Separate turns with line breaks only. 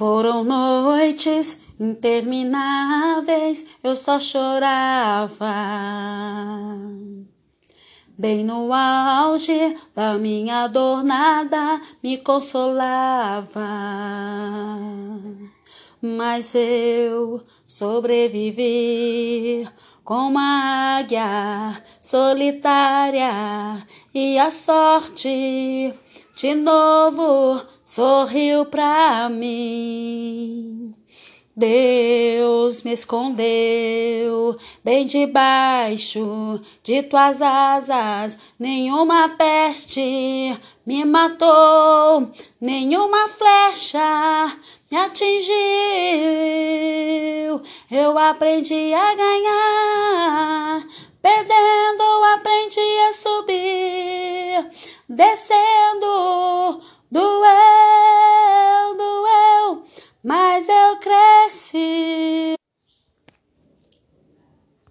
Foram noites intermináveis, eu só chorava. Bem no auge da minha dor, nada me consolava. Mas eu sobrevivi como uma águia solitária e a sorte de novo sorriu pra mim. Deus me escondeu bem debaixo de tuas asas, nenhuma peste me matou, nenhuma flecha me atingiu. Eu aprendi a ganhar, perdendo aprendi a subir, descendo doeu, doeu, mas eu cresci.